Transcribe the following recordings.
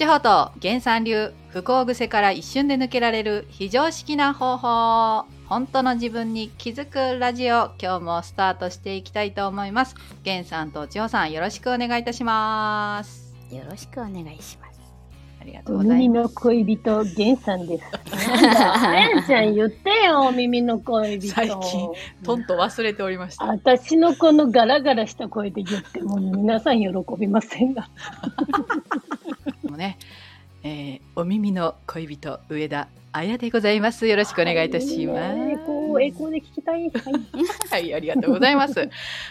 地方と原産流不幸癖から一瞬で抜けられる非常識な方法本当の自分に気づくラジオ今日もスタートしていきたいと思います源さんと千穂さんよろしくお願いいたしますよろしくお願いしますありがとうござい耳ますの恋人、ゲンさんです。なんだ、あやちゃん言ってよ、耳の恋人。最近とんと忘れておりました私のこのガラガラした声で言っても皆さん喜びませんが。ね、えーお耳の恋人上田綾でございます。よろしくお願いいたします、はいー、エコーで聞きたい。はい。はい、ありがとうございます。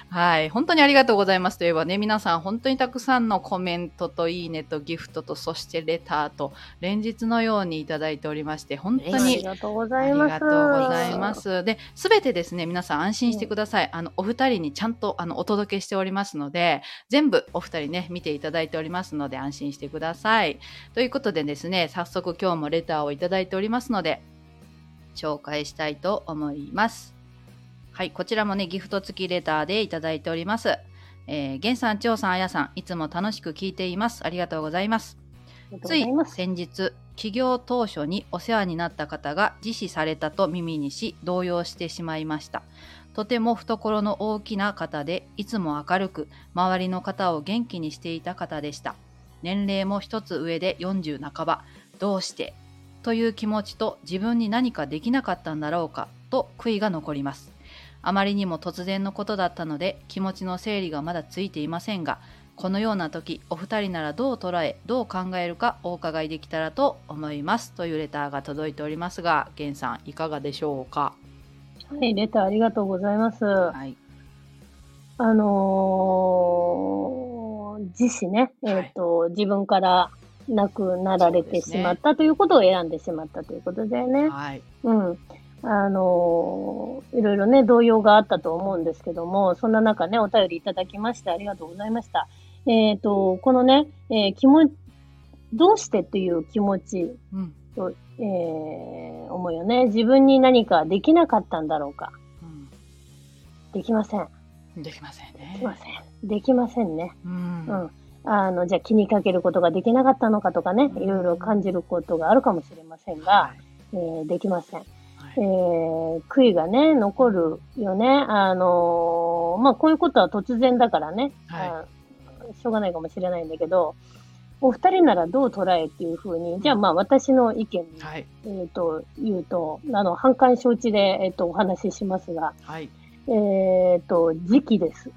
はい、本当にありがとうございますといえばね、皆さん本当にたくさんのコメントといいねとギフトとそしてレターと連日のようにいただいておりまして、本当あにりがとうごあざいます。りがとうございます。で、すべてですね、皆さん安心してください。あの、お二人にちゃんとあのお届けしておりますので、全部お二人ね、見ていただいておりますので安心してください。ということでですね、早速今日もレターをいただいておりますので、紹介したいと思います。はい、こちらもね、ギフト付きレターでいただいております。えー、ゲンさん、チョウさん、あやさん、いつも楽しく聞いています。ありがとうございます。ありがとうつい。先日起業当初にお世話になった方が自死されたと耳にし動揺してしまいましたとても懐の大きな方でいつも明るく周りの方を元気にしていた方でした年齢も一つ上で40半ばどうしてという気持ちと自分に何かできなかったんだろうかと悔いが残ります。あまりにも突然のことだったので気持ちの整理がまだついていませんがこのような時お二人ならどう捉えどう考えるかお伺いできたらと思います。というレターが届いておりますが源さんいかがでしょうか？はい、レターありがとうございます。はい。あのー、自死ね、はい。えっ、と、自分から亡くなられてしまったということを選んでしまったということだよね。はいうん。あのーいろいろね、動揺があったと思うんですけども、そんな中ね、お便りいただきましてありがとうございました。えっ、と、このね、えー気持ち、どうしてという気持ちうんと、えー思いをね、自分に何かできなかったんだろうか。できません。うん、できませんでねきません。できませんね。うんうん。あの、じゃあ気にかけることができなかったのかとかね、いろいろ感じることがあるかもしれませんが、はいえーできません。はいえー悔いがね、残るよね。あのーまあ、こういうことは突然だからね、はいあしょうがないかもしれないんだけど、お二人ならどう捉えっていうふうに、じゃあまあ私の意見に、はいえっ、と、言うと、あの、反感承知で、えっ、と、お話ししますが、はいえっ、と、時期です。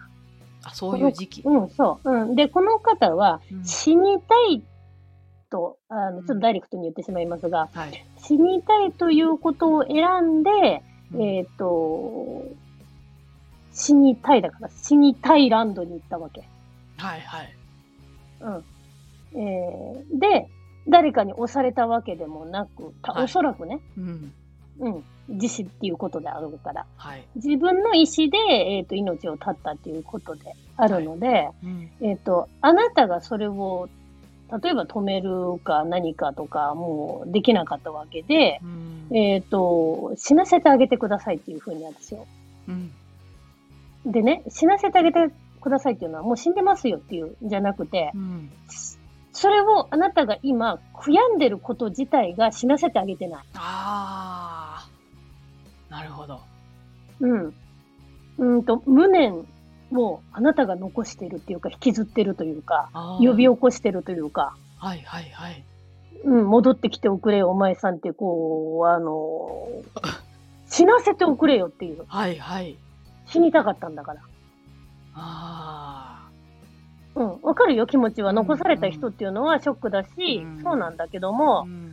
あそういう時期、うん、そう。うん。で、この方は、うん死にたいと、あの、うんちょっとダイレクトに言ってしまいますが、はい死にたいということを選んで、うんえっ、と、死にたいだから、死にたいランドに行ったわけ。はいはいうん。えーで、誰かに押されたわけでもなく、おそらくね、うんうん、自死っていうことであるから、はい。自分の意思で、えっ、と、命を絶ったっていうことであるので、うんえっ、と、あなたがそれを、例えば止めるか何かとか、もうできなかったわけで、うん。えっ、と、死なせてあげてくださいっていうふうに私を。うんでね、死なせてあげてくださいっていうのはもう死んでますよっていうんじゃなくて、うん。それをあなたが今悔やんでること自体が死なせてあげてない。ああなるほどうん。うんと、無念をあなたが残してるっていうか、引きずってるというか、あー呼び起こしてるというか、はいはいはいうん、戻ってきておくれよ、お前さんって、こう、あの 死なせておくれよっていう。はいはい死にたかったんだから。あうん、わかるよ、気持ちは。残された人っていうのはショックだし、うんそうなんだけどあもう、ん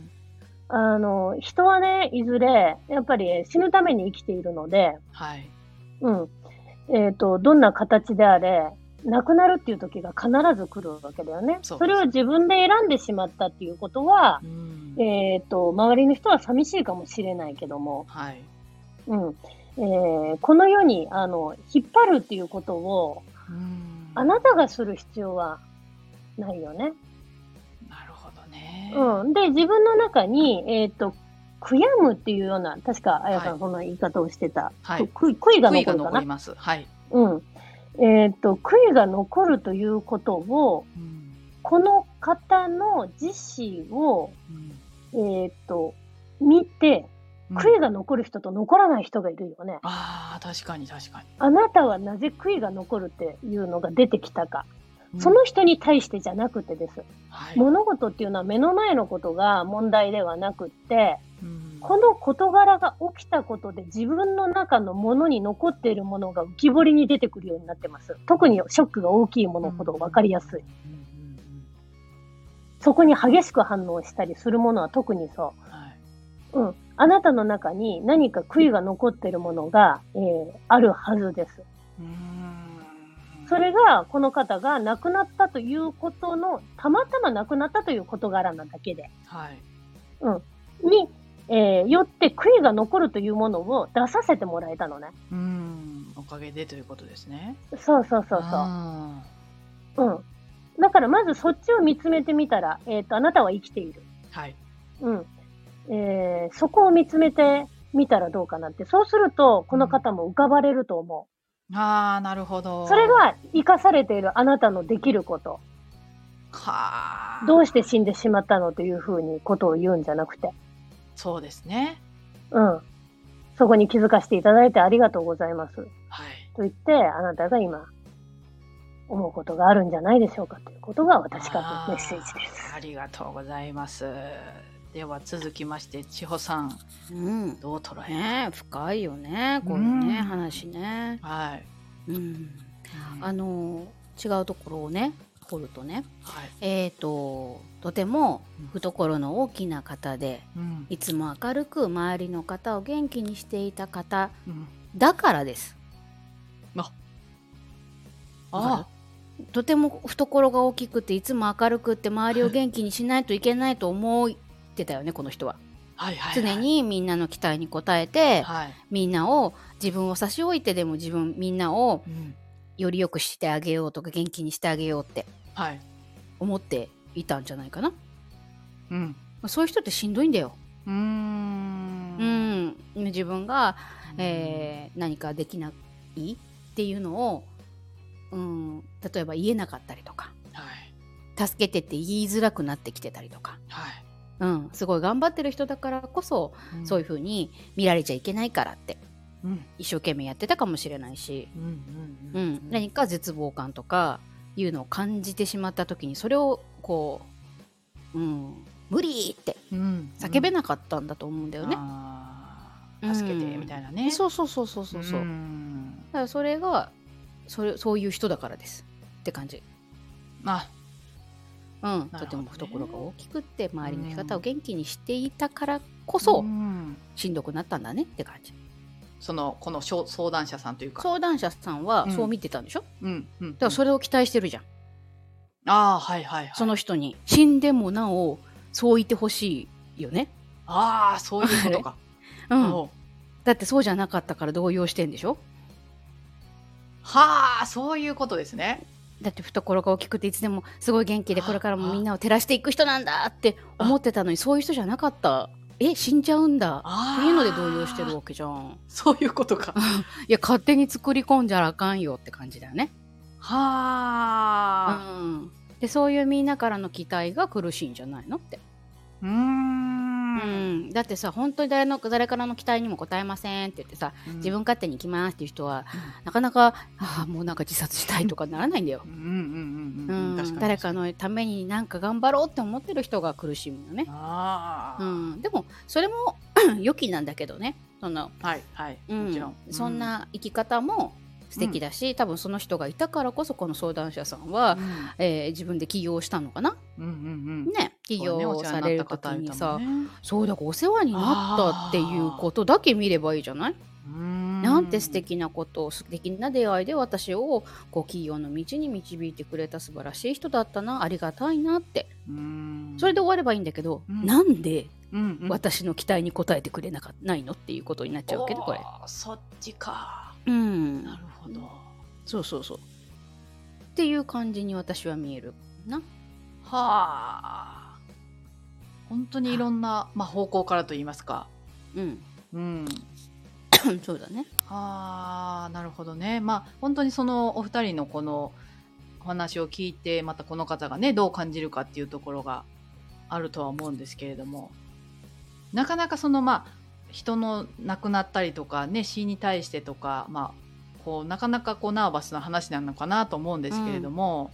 あの、人はね、いずれ、やっぱり死ぬために生きているので、はいうん。えっ、と、どんな形であれ、亡くなるっていう時が必ず来るわけだよね。それを自分で選んでしまったっていうことはう、んえっ、と、周りの人は寂しいかもしれないけども、はいうん。えーこの世に、あの、引っ張るっていうことを、うんあなたがする必要はないよね。うん。で、自分の中に、えっ、と、悔やむっていうような、確か、あやさはいんそんな言い方をしてた。はいく悔いが悔いが残るかな？残り。ますはいうん。えっ、と、悔いが残るということを、うんこの方の自死を、うんえーっと、見て、うん悔いが残る人と残らない人がいるよね。ああ確かに確かに、あなたはなぜ悔いが残るっていうのが出てきたか。うんその人に対してじゃなくてです。はい物事っていうのは目の前のことが問題ではなくって、うんこの事柄が起きたことで自分の中のものに残っているものが浮き彫りに出てくるようになってます。特にショックが大きいものほど分かりやすい。うんうんそこに激しく反応したりするものは特にそうんはい、う。うん。あなたの中に何か悔いが残っているものが、えーあるはずです。うーんそれが、この方が亡くなったということの、たまたま亡くなったという事柄なだけで、はいに、えーよって悔いが残るというものを出させてもらえたのね。うんおかげでということですねそうそうそうそう。あうん。だからまずそっちを見つめてみたら、えっ、と、あなたは生きている。ーはいうん。えーそこを見つめてみたらどうかなって。そうすると、この方も浮かばれると思ああなるほどう。それが生かされているあなたのできること。はあどうして死んでしまったのというふうにことを言うんじゃなくて。そうですねうん。そこに気づかせていただいてありがとうございます。はいと言って、あなたが今、思うことがあるんじゃないでしょうかということが私からのメッセージです。ありがとうございますでは続きまして千穂さん。うん。どう捉えねえ深いよねこのうん。ね話ね。はい、うん。ああの違うところをね掘るとね。はい。えっ、ととてもうん。懐の大きな方でうん。いつも明るく周りの方を元気にしていた方うん。だからです。あ。とても懐が大きくていつも明るくって周りを元気にしないといけないと思ってたよねこの人は。はいはいはい。常にみんなの期待に応えてはい、みんなを自分を差し置いてでも自分みんなをうん。より良くしてあげようとか元気にしてあげようってはい。思っていたんじゃないかな。うん。まあそういう人ってしんどいんだよ。うーん。うん、自分が、えー何かできないっていうのを、うん、例えば言えなかったりとか。はい。助けてって言いづらくなってきてたりとか、はいうん、すごい頑張ってる人だからこそ、そういう風に見られちゃいけないからって。うん。一生懸命やってたかもしれないし、うんうんうん何か絶望感とかいうのを感じてしまった時にそれをこう、うん、無理ってうん。叫べなかったんだと思うんだよね。あー。助けてみたいなね、そうそうそうそうそうそう。ん。だからそれがそれそういう人だからです。って感じ。あうん、とても懐が大きくって周りの方を元気にしてい。たからこそ、んしんどくなったんだねって感じ。そのこの相相談者さんとい。うか相談者さんはうんそう見てたんでしょ、うんうんだからそれを期待してるじゃん。ああはい。はい。はい。その人に死んでもなおそう言ってほしい。よね。ああそうい。うことかうん。だってそうじゃなかったから動揺してんでしょはあそうい。うことですねだって懐が大きくていつでもすごい元気であこれからもみんなを照らしていく人なんだって思ってたのにそういう人じゃなかった。え死んじゃうんだっていうので動揺してるわけじゃん。そういうことか いや勝手に作り込んじゃあかんよって感じだよね。はあうん、でそういうみんなからの期待が苦しいんじゃないのって。うーうん。ん、だってさ本当に誰の誰からの期待にも応えませんって言ってさうん。自分勝手に行きますっていう人はなかなかあーもうなんか自殺したいとかならないんだよ。誰かのためになんか頑張ろうって思ってる人が苦しむよね。うん、でもそれも 良きなんだけどね。その、はい。はい、うん。もちろん。そん、な生き方も素敵だし、多分その人がいたからこそこの相談者さんは、うん。えー自分で起業したのかな？うんうんうん。ね。起業される時にさった方いたもんね。そうだからお世話になったっていうことだけ見ればいいじゃない？うんなんて素敵なこと素敵な出会いで私をこう企業の道に導いてくれた素晴らしい人だったなありがたいなって。うん。それで終わればいいんだけど、うん。なんでうんうん。私の期待に応えてくれなかないのっていうことになっちゃうけどこれ。そっちかうん。なるほど。そうそうそう。っていう感じに私は見えるな。はあ。本当にいろんな、まあ、方向からと言いますか。うん。うん。そうだね。あーなるほどね。まあ本当にそのお二人のこのお話を聞いてまたこの方がねどう感じるかっていうところがあるとは思うんですけれども。なかなかそのまあ人の亡くなったりとかね死に対してとかまあこうなかなかこうナーバスな話なのかなと思うんですけれども、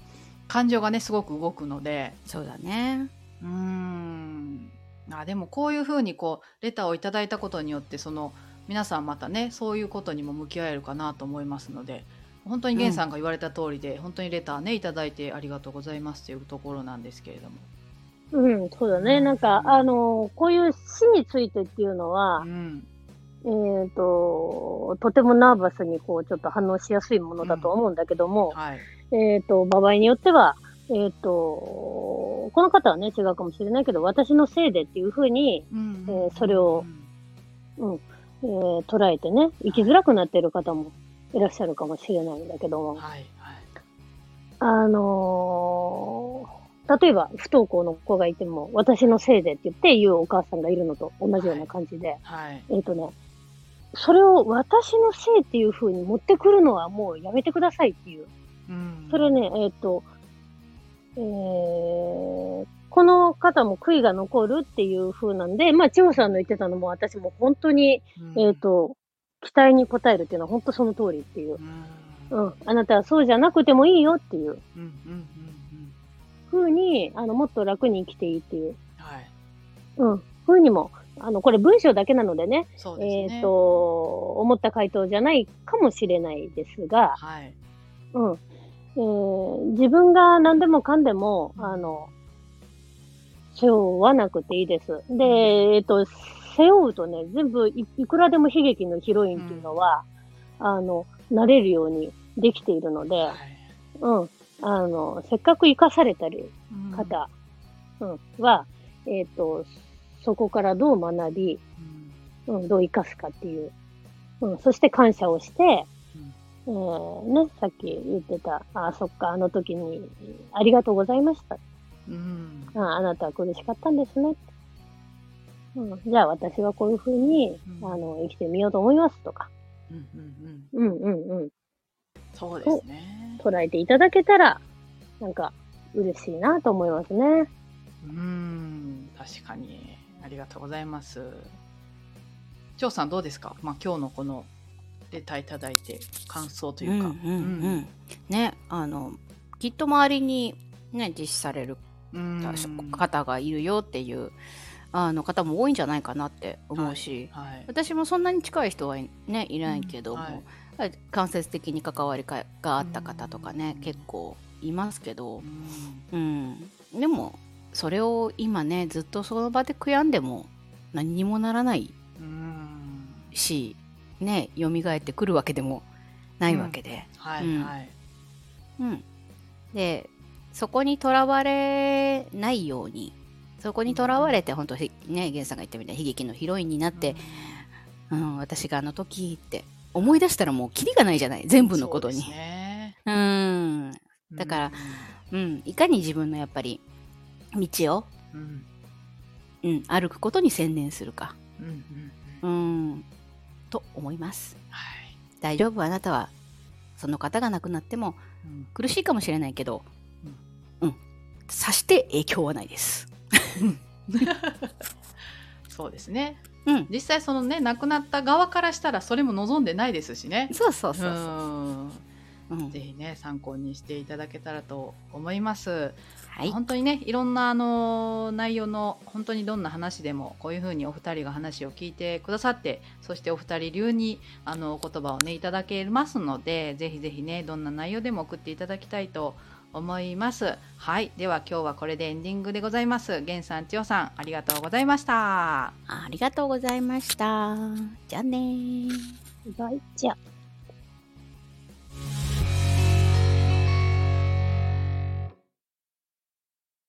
感情がねすごく動くので。そうだね。うーん。あでもこういうふうにこうレターをいただいたことによってその皆さんまたねそういうことにも向き合えるかなと思いますので本当に源さんが言われた通りで、本当にレターねいただいてありがとうございますというところなんですけれども。うん、そうだね。なんか、あの、こういう死についてっていうのはう、ん。えっ、と、とてもナーバスにこう、ちょっと反応しやすいものだと思うんだけども、はい。えっ、と、場合によっては、えっ、と、この方はね、違うかもしれないけど、私のせいでっていうふうに、うん。えーそれをうん、えー捉えてね、生きづらくなっている方もいらっしゃるかもしれないんだけども、はい。はい。あのー例えば不登校の子がいても、私のせいでって言って言うお母さんがいるのと同じような感じで、はい。えっ、とね、それを私のせいっていう風に持ってくるのはもうやめてくださいっていう。うん。それね、えっ、と、えーこの方も悔いが残るっていう風なんで、まあ、千穂さんの言ってたのも私も本当に、うん。えっ、と、期待に応えるっていうのは本当その通りっていう。う。ん。うん。あなたはそうじゃなくてもいいよっていう。うんうんうんうん風に、あの、もっと楽に生きていいっていう、はい。うん。風にも、あの、これ文章だけなのでね、そうですね。えっ、と、思った回答じゃないかもしれないですが、はい。うん。えー自分が何でもかんでも、あの、背負わなくていいです。で、えっ、と、背負うとね、全部い、いくらでも悲劇のヒロインっていうのは、あの、なれるようにできているので、はい。うん。あの、せっかく生かされたり、うん。方、うん、は、えっ、と、そこからどう学び、うん。うん、どう生かすかっていう、うん、そして感謝をして、えーね、さっき言ってた、あ、そっか、あの時に、ありがとうございました。うん。ああなたは苦しかったんですね。うん、じゃあ私はこういうふうに、うん。あの、生きてみようと思いますとか、うんうんうん。うんうんうん、そうですね。捉えていただけたら、なんか、嬉しいなと思いますね。うん確かに。ありがとうございます。張さんどうですか？まあ今日のこのレターいただいて感想というか。うんうんうんねあのきっと周りにね実施されるうん。方がいるよっていうあの方も多いんじゃないかなって思うし、はい私もそんなに近い人はねいないけども、はい間接的に関わりがあった方とかね、うん。結構いますけど。う、ん。うん、でもそれを今ねずっとその場で悔やんでも何にもならないうん。しね蘇ってくるわけでもないわけで、でそこにとらわれないようにそこにとらわれて本当にね源さんが言ったみたいに悲劇のヒロインになって、うん、私があの時って思い出したらもうキリがないじゃない全部のことに。そうね。うん。だからうん、いかに自分のやっぱり道を、うん。うん、歩くことに専念するか、うんうんうん。うん、と思います。はい。大丈夫、あなたは、その方が亡くなってもうん。苦しいかもしれないけど、うん、さして影響はないです。そうですねうん、実際そのね亡くなった側からしたらそれも望んでないですしねそうそうそうそう。うぜひね参考にしていただけたらと思います。はい、本当にねいろんなあの内容の本当にどんな話でもこういうふうにお二人が話を聞いてくださってそしてお二人流にあのお言葉をねいただけますのでぜひぜひねどんな内容でも送っていただきたいと思います。はいでは今日はこれでエンディングでございます。源さん千代さんありがとうございました。ありがとうございました。じゃあねー。バイチャ。